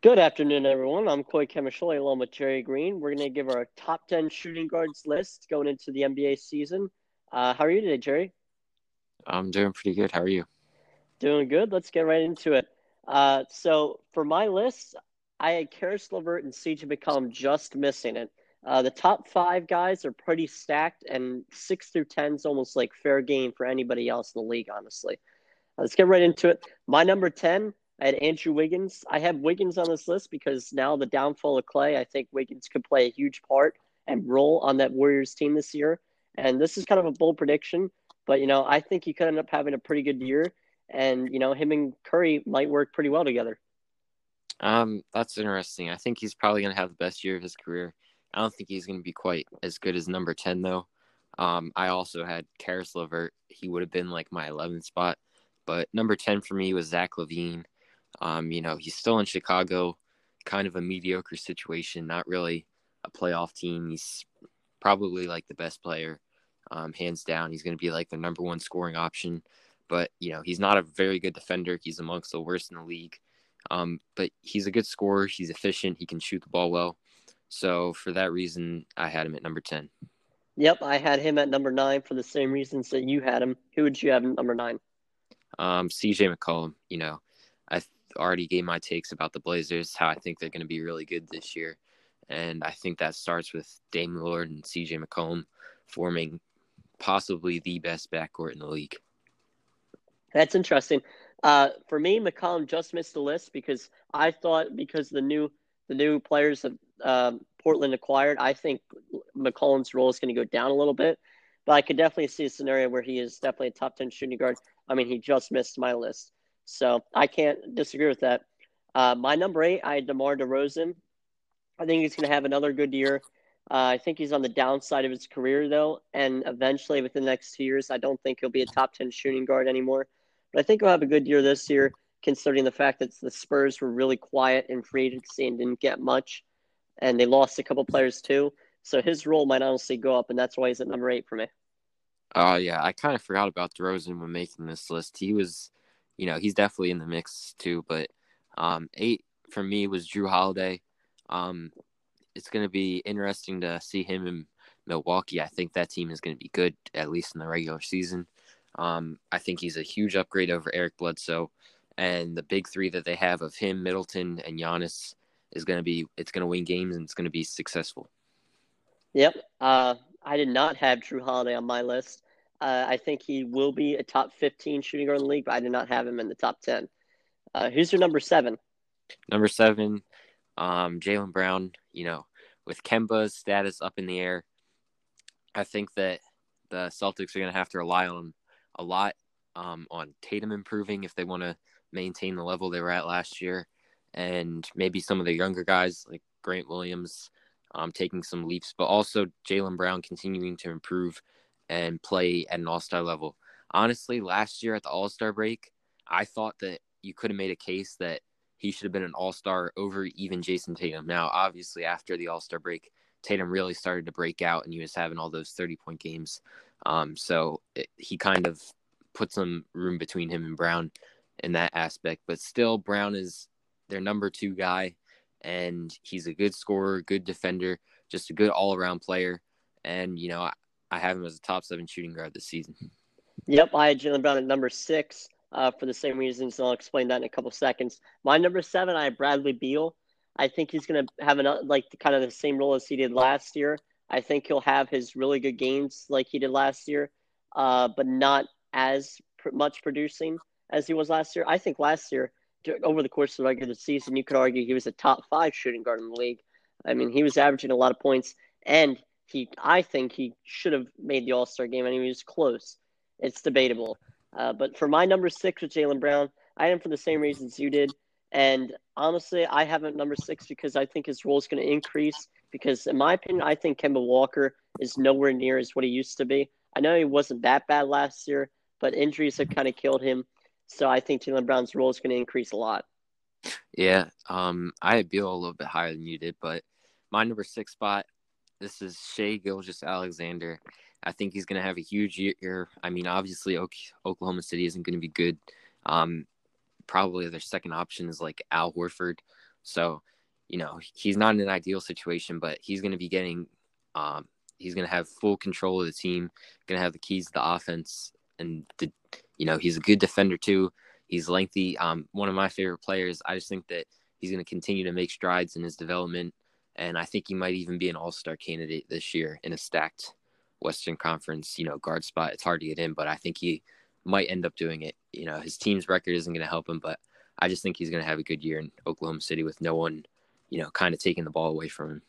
Good afternoon, everyone. I'm Coy Kamashole along with Jerry Green. We're going to give our top 10 shooting guards list going into the NBA season. Uh, how are you today, Jerry? I'm doing pretty good. How are you? Doing good. Let's get right into it. Uh, so, for my list, I had Caris LeVert and CJ McCollum just missing it. Uh, the top five guys are pretty stacked, and six through 10 is almost like fair game for anybody else in the league, honestly. Let's get right into it. My number 10 I had Andrew Wiggins. I have Wiggins on this list because now the downfall of Clay, I think Wiggins could play a huge part and role on that Warriors team this year. And this is kind of a bold prediction, but you know, I think he could end up having a pretty good year. And you know, him and Curry might work pretty well together. Um, that's interesting. I think he's probably gonna have the best year of his career. I don't think he's gonna be quite as good as number ten though. Um, I also had Caris LeVert. He would have been like my 11th spot, but number 10 for me was Zach LaVine. Um, you know, he's still in Chicago, kind of a mediocre situation, not really a playoff team. He's probably like the best player, um, hands down. He's going to be like the number one scoring option, but you know, he's not a very good defender. He's amongst the worst in the league. Um, but he's a good scorer. He's efficient. He can shoot the ball well. So for that reason, I had him at number 10. Yep, I had him at number nine for the same reasons that you had him. Who would you have number nine? Um, CJ McCollum. You know, I already gave my takes about the Blazers, how I think they're going to be really good this year. And I think that starts with Dame Lillard and CJ McCollum forming possibly the best backcourt in the league. That's interesting. Uh, for me, McCollum just missed the list because I thought because the new the new players that um, Portland acquired, I think McCollum's role is going to go down a little bit. But I could definitely see a scenario where he is definitely a top ten shooting guard. I mean, he just missed my list. So I can't disagree with that. Uh, my number eight, I had DeMar DeRozan. I think he's going to have another good year. Uh, I think he's on the downside of his career, though, and eventually, within the next two years, I don't think he'll be a top 10 shooting guard anymore. But I think he'll have a good year this year, considering the fact that the Spurs were really quiet in free agency and didn't get much, and they lost a couple players too. So his role might honestly go up, and that's why he's at number eight for me. Oh, uh, yeah. I kind of forgot about DeRozan when making this list. He was you know, he's definitely in the mix too. But um, eight for me was Jrue Holiday. Um, it's going to be interesting to see him in Milwaukee. I think that team is going to be good, at least in the regular season. Um, I think he's a huge upgrade over Eric Bledsoe. And the big three that they have of him, Middleton, and Giannis is going to be, it's going to win games and it's going to be successful. Yep. Uh, I did not have Jrue Holiday on my list. Uh, I think he will be a top 15 shooting guard in the league, but I did not have him in the top 10. Uh, who's your number seven? Number seven, um, Jaylen Brown. You know, with Kemba's status up in the air, I think that the Celtics are going to have to rely on a lot um, on Tatum improving if they want to maintain the level they were at last year, and maybe some of the younger guys like Grant Williams um, taking some leaps, but also Jaylen Brown continuing to improve and play at an all star level. Honestly, last year at the all star break, I thought that you could have made a case that he should have been an all star over even Jayson Tatum. Now, obviously, after the all star break, Tatum really started to break out and he was having all those 30 point games. Um, so it, he kind of put some room between him and Brown in that aspect. But still, Brown is their number two guy, and he's a good scorer, good defender, just a good all around player. And, you know, I have him as a top seven shooting guard this season. Yep, I had Jaylen Brown at number six uh, for the same reasons, and I'll explain that in a couple seconds. My number seven, I have Bradley Beal. I think he's going to have an, like kind of the same role as he did last year. I think he'll have his really good games like he did last year, uh, but not as pr- much producing as he was last year. I think last year, over the course of the regular season, you could argue he was a top five shooting guard in the league. I mean, he was averaging a lot of points, and he I think he should have made the All Star game, and he was close. It's debatable. Uh, but for my number six with Jaylen Brown, I am for the same reasons you did. And honestly, I have him number six because I think his role is going to increase. Because in my opinion, I think Kemba Walker is nowhere near as what he used to be. I know he wasn't that bad last year, but injuries have kind of killed him. So I think Jaylen Brown's role is going to increase a lot. Yeah, um, I had Beal a little bit higher than you did, but my number six spot, this is Shai Gilgeous-Alexander. I think he's going to have a huge year. I mean, obviously, Oklahoma City isn't going to be good. Um, probably their second option is like Al Horford. So, you know, he's not in an ideal situation, but he's going to be getting, um, he's going to have full control of the team, going to have the keys to the offense, and the, you know, he's a good defender too. He's lengthy. Um, one of my favorite players. I just think that he's going to continue to make strides in his development, and I think he might even be an All Star candidate this year in a stacked Western Conference, you know, guard spot. It's hard to get in, but I think he might end up doing it. You know, his team's record isn't going to help him, but I just think he's going to have a good year in Oklahoma City with no one, you know, kind of taking the ball away from him.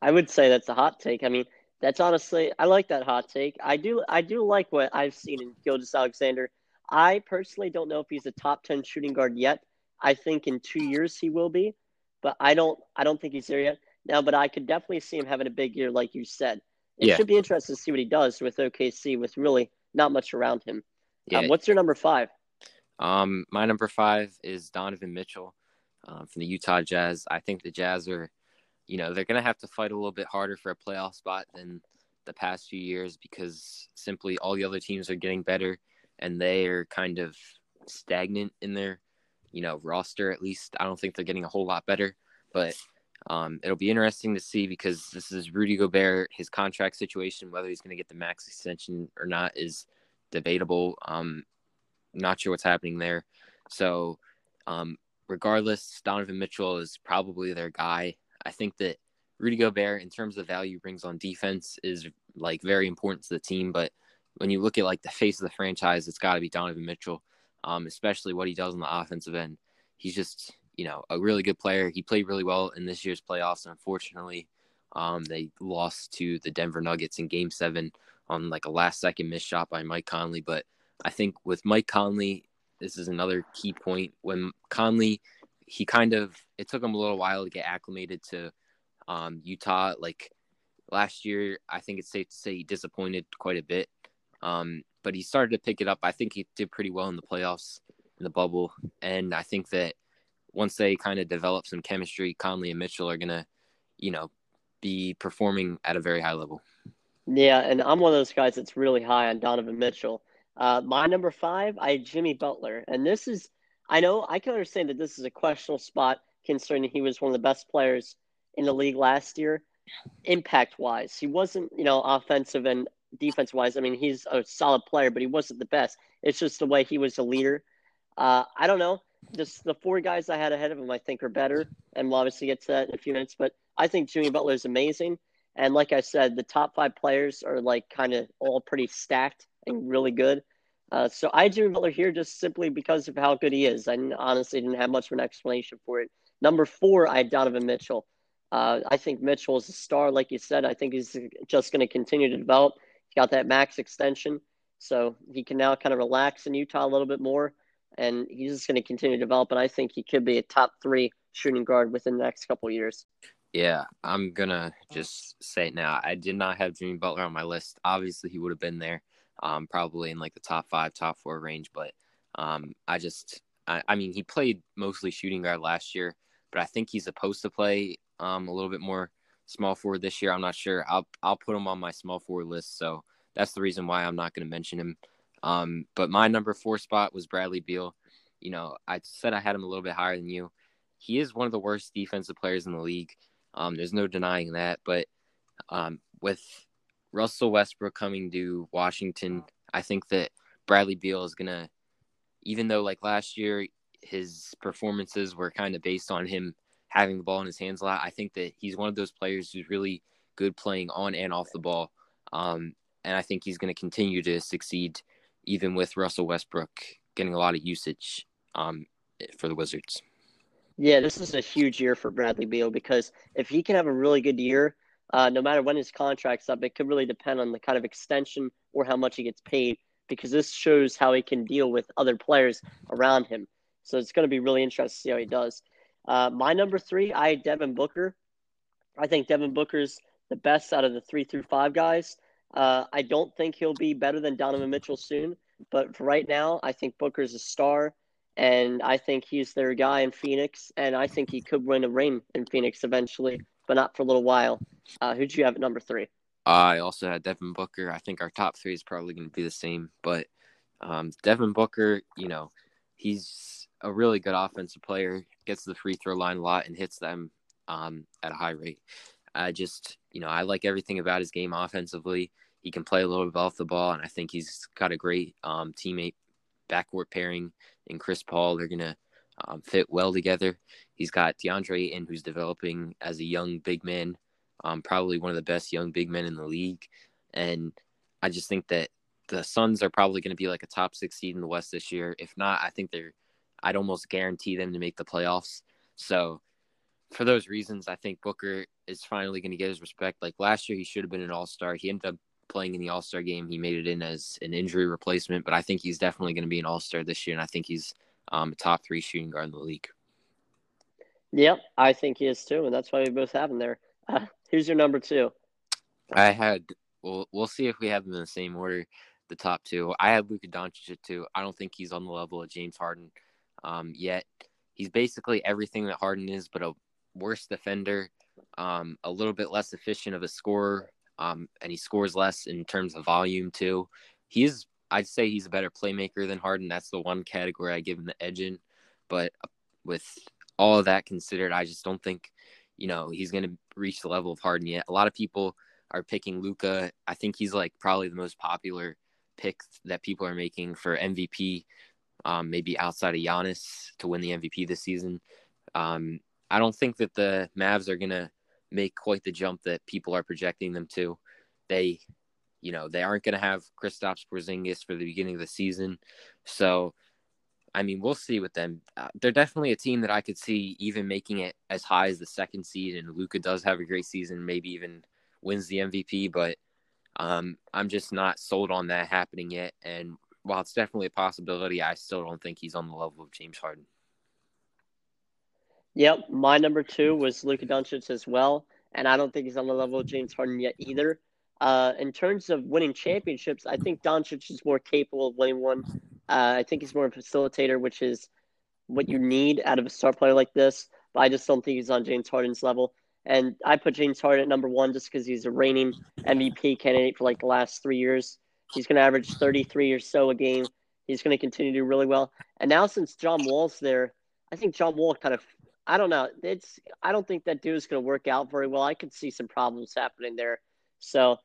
I would say that's a hot take. I mean, that's honestly, I like that hot take. I do, I do like what I've seen in Gilgeous-Alexander. I personally don't know if he's a top ten shooting guard yet. I think in two years he will be, but I don't, I don't think he's there yet. Now, but I could definitely see him having a big year, like you said. It yeah. should be interesting to see what he does with OKC with really not much around him. Yeah. Um, what's your number five? Um, my number five is Donovan Mitchell um, from the Utah Jazz. I think the Jazz are, you know, they're going to have to fight a little bit harder for a playoff spot than the past few years because simply all the other teams are getting better and they are kind of stagnant in their, you know, roster. At least I don't think they're getting a whole lot better, but um, it'll be interesting to see because this is Rudy Gobert. His contract situation, whether he's going to get the max extension or not, is debatable. Um, not sure what's happening there. So, um, regardless, Donovan Mitchell is probably their guy. I think that Rudy Gobert, in terms of value brings on defense, is like very important to the team. But when you look at like the face of the franchise, it's got to be Donovan Mitchell, um, especially what he does on the offensive end. He's just you know a really good player. He played really well in this year's playoffs, and unfortunately, um, they lost to the Denver Nuggets in Game Seven on like a last second missed shot by Mike Conley. But I think with Mike Conley, this is another key point. When Conley, he kind of it took him a little while to get acclimated to um, Utah. Like last year, I think it's safe to say he disappointed quite a bit. Um, but he started to pick it up. I think he did pretty well in the playoffs in the bubble, and I think that once they kind of develop some chemistry, Conley and Mitchell are gonna, you know, be performing at a very high level. Yeah, and I'm one of those guys that's really high on Donovan Mitchell. Uh, my number five, I Jimmy Butler, and this is I know I can understand that this is a questionable spot considering he was one of the best players in the league last year, impact wise. He wasn't, you know, offensive and defense wise. I mean, he's a solid player, but he wasn't the best. It's just the way he was a leader. Uh, I don't know. Just the four guys I had ahead of him, I think, are better, and we'll obviously get to that in a few minutes. But I think Jimmy Butler is amazing. And like I said, the top five players are like kind of all pretty stacked and really good. Uh, so I had Jimmy Butler here just simply because of how good he is. I honestly didn't have much of an explanation for it. Number four, I had Donovan Mitchell. Uh, I think Mitchell is a star, like you said. I think he's just going to continue to develop. He's got that max extension, so he can now kind of relax in Utah a little bit more, and he's just going to continue to develop. And I think he could be a top three shooting guard within the next couple years. Yeah, I'm gonna just say it now. I did not have Jimmy Butler on my list. Obviously, he would have been there, um, probably in like the top five, top four range. But um, I just, I, I mean, he played mostly shooting guard last year, but I think he's supposed to play um, a little bit more small forward this year. I'm not sure. I'll I'll put him on my small forward list. So that's the reason why I'm not going to mention him. Um, but my number four spot was Bradley Beal. You know, I said I had him a little bit higher than you. He is one of the worst defensive players in the league. Um, there's no denying that. But um, with Russell Westbrook coming to Washington, I think that Bradley Beal is gonna, even though like last year his performances were kind of based on him having the ball in his hands a lot. I think that he's one of those players who's really good playing on and off the ball. Um, and I think he's going to continue to succeed even with Russell Westbrook getting a lot of usage um, for the Wizards. Yeah, this is a huge year for Bradley Beal because if he can have a really good year, uh, no matter when his contract's up, it could really depend on the kind of extension or how much he gets paid because this shows how he can deal with other players around him. So it's going to be really interesting to see how he does. Uh, my number three, I Devin Booker. I think Devin Booker's the best out of the three through five guys. Uh, I don't think he'll be better than Donovan Mitchell soon, but for right now, I think Booker's a star and I think he's their guy in Phoenix, and I think he could win a ring in Phoenix eventually, but not for a little while. Uh, who'd you have at number three? I also had Devin Booker. I think our top three is probably going to be the same, but um, Devin Booker, you know, he's a really good offensive player, gets the free throw line a lot and hits them um, at a high rate. I just, you know, I like everything about his game offensively. He can play a little bit off the ball, and I think he's got a great um, teammate backcourt pairing in Chris Paul. They're gonna um, fit well together. He's got DeAndre Ayton, who's developing as a young big man, um, probably one of the best young big men in the league. And I just think that the Suns are probably going to be like a top six seed in the West this year. If not, I think they're, I'd almost guarantee them to make the playoffs. So for those reasons, I think Booker is finally going to get his respect. Like last year, he should have been an All Star. He ended up playing in the All Star game. He made it in as an injury replacement, but I think he's definitely going to be an All Star this year, and I think he's um, a top three shooting guard in the league. Yep, I think he is too, and that's why we both have him there. Uh, who's your number two? I had. Well, we'll see if we have them in the same order. The top two. I had Luka Doncic at two. I don't think he's on the level of James Harden um, yet. He's basically everything that Harden is, but a worse defender, um, a little bit less efficient of a scorer, um, and he scores less in terms of volume too. He is I'd say he's a better playmaker than Harden. That's the one category I give him the edge in. But uh, with all of that considered, I just don't think, you know, he's going to reach the level of Harden yet. A lot of people are picking Luka. I think he's like probably the most popular pick that people are making for MVP, um, maybe outside of Giannis to win the MVP this season. Um, I don't think that the Mavs are going to make quite the jump that people are projecting them to. They you know, they aren't going to have Kristaps Porzingis for the beginning of the season. So, I mean, we'll see with them. Uh, they're definitely a team that I could see even making it as high as the second seed. And Luka does have a great season, maybe even wins the MVP. But um, I'm just not sold on that happening yet. And while it's definitely a possibility, I still don't think he's on the level of James Harden. Yep, my number two was Luka Doncic as well, and I don't think he's on the level of James Harden yet either. Uh, in terms of winning championships, I think Doncic is more capable of winning one. Uh, I think he's more of a facilitator, which is what you need out of a star player like this. But I just don't think he's on James Harden's level. And I put James Harden at number one just because he's a reigning MVP candidate for like the last three years. He's going to average 33 or so a game. He's going to continue to do really well. And now since John Wall's there, I think John Wall kind of I don't know. It's I don't think that dude is going to work out very well. I could see some problems happening there. So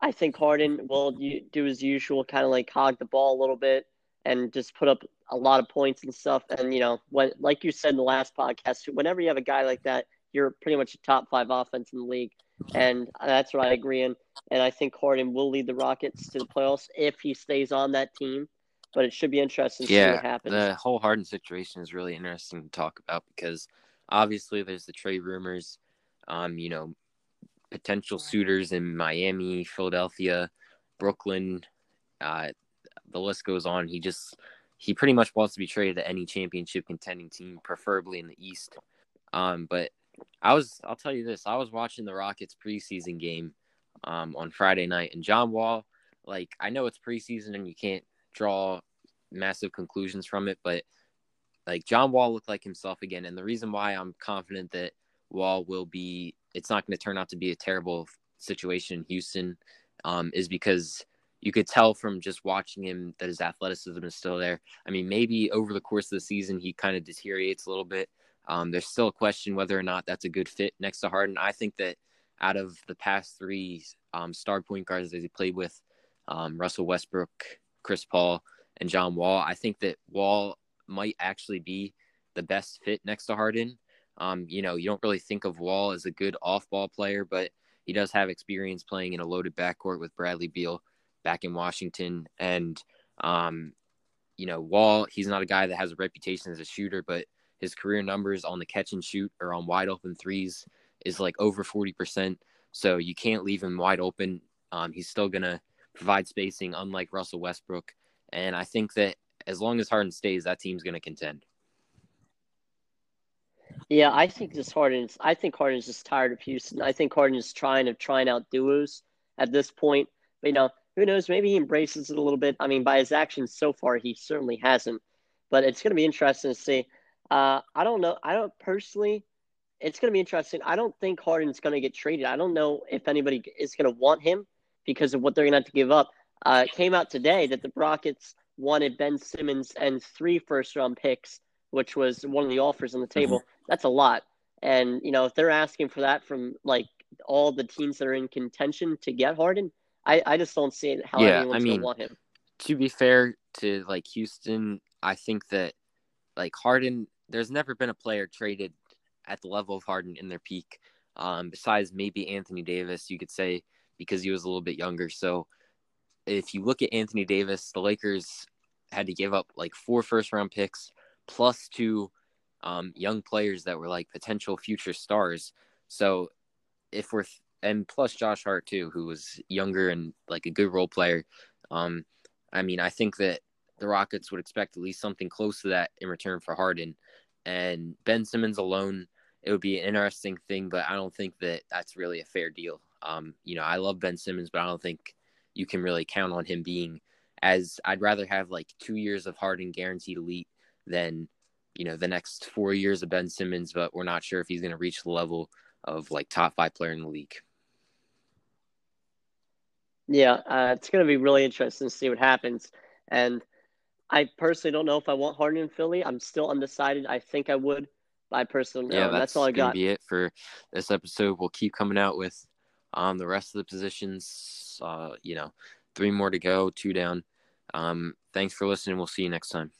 I think Harden will do his usual, kind of like hog the ball a little bit and just put up a lot of points and stuff. And you know, when like you said in the last podcast, whenever you have a guy like that, you're pretty much a top five offense in the league, and that's what I agree in. And I think Harden will lead the Rockets to the playoffs if he stays on that team. But it should be interesting to yeah, see what happens. The whole Harden situation is really interesting to talk about because obviously there's the trade rumors. Um, you know, potential suitors in Miami, Philadelphia, Brooklyn. Uh, the list goes on. He just he pretty much wants to be traded to any championship contending team, preferably in the East. Um, but I was I'll tell you this: I was watching the Rockets preseason game um, on Friday night, and John Wall. Like I know it's preseason and you can't draw massive conclusions from it, but like John Wall looked like himself again, and the reason why I'm confident that Wall will be it's not going to turn out to be a terrible situation in Houston um, is because you could tell from just watching him that his athleticism is still there. I mean, maybe over the course of the season he kind of deteriorates a little bit. Um, there's still a question whether or not that's a good fit next to Harden. I think that out of the past three um, star point guards that he played with, um, Russell Westbrook, Chris Paul, and John Wall, I think that Wall might actually be the best fit next to Harden. Um, you know, you don't really think of Wall as a good off ball player, but he does have experience playing in a loaded backcourt with Bradley Beal back in Washington. And, um, you know, Wall, he's not a guy that has a reputation as a shooter, but his career numbers on the catch and shoot or on wide open threes is like over 40%. So you can't leave him wide open. Um, he's still going to provide spacing, unlike Russell Westbrook. And I think that as long as Harden stays, that team's going to contend. Yeah, I think this Harden's. I think Harden's just tired of Houston. I think Harden is trying to trying out duos at this point. But you know, who knows? Maybe he embraces it a little bit. I mean, by his actions so far, he certainly hasn't. But it's going to be interesting to see. Uh, I don't know. I don't personally. It's going to be interesting. I don't think Harden's going to get traded. I don't know if anybody is going to want him because of what they're going to have to give up. Uh, it came out today that the Rockets wanted Ben Simmons and three first round picks which was one of the offers on the table. Mm-hmm. That's a lot. And you know, if they're asking for that from like all the teams that are in contention to get Harden, I, I just don't see how Yeah, anyone's I mean, gonna want him. to be fair to like Houston, I think that like Harden, there's never been a player traded at the level of Harden in their peak. Um, besides maybe Anthony Davis, you could say because he was a little bit younger. So if you look at Anthony Davis, the Lakers had to give up like four first round picks plus two um, young players that were like potential future stars. So if we're and plus Josh Hart too, who was younger and like a good role player. Um, I mean, I think that the Rockets would expect at least something close to that in return for Harden. And Ben Simmons alone, it would be an interesting thing, but I don't think that that's really a fair deal. Um, you know, I love Ben Simmons, but I don't think you can really count on him being as I'd rather have like two years of Harden guaranteed elite than, you know, the next four years of Ben Simmons, but we're not sure if he's going to reach the level of like top five player in the league. Yeah, uh, it's going to be really interesting to see what happens. And I personally don't know if I want Harden in Philly. I'm still undecided. I think I would, but I personally yeah, that's, that's all I got. be it for this episode. We'll keep coming out with um the rest of the positions. Uh, you know, three more to go, two down. Um, thanks for listening. We'll see you next time.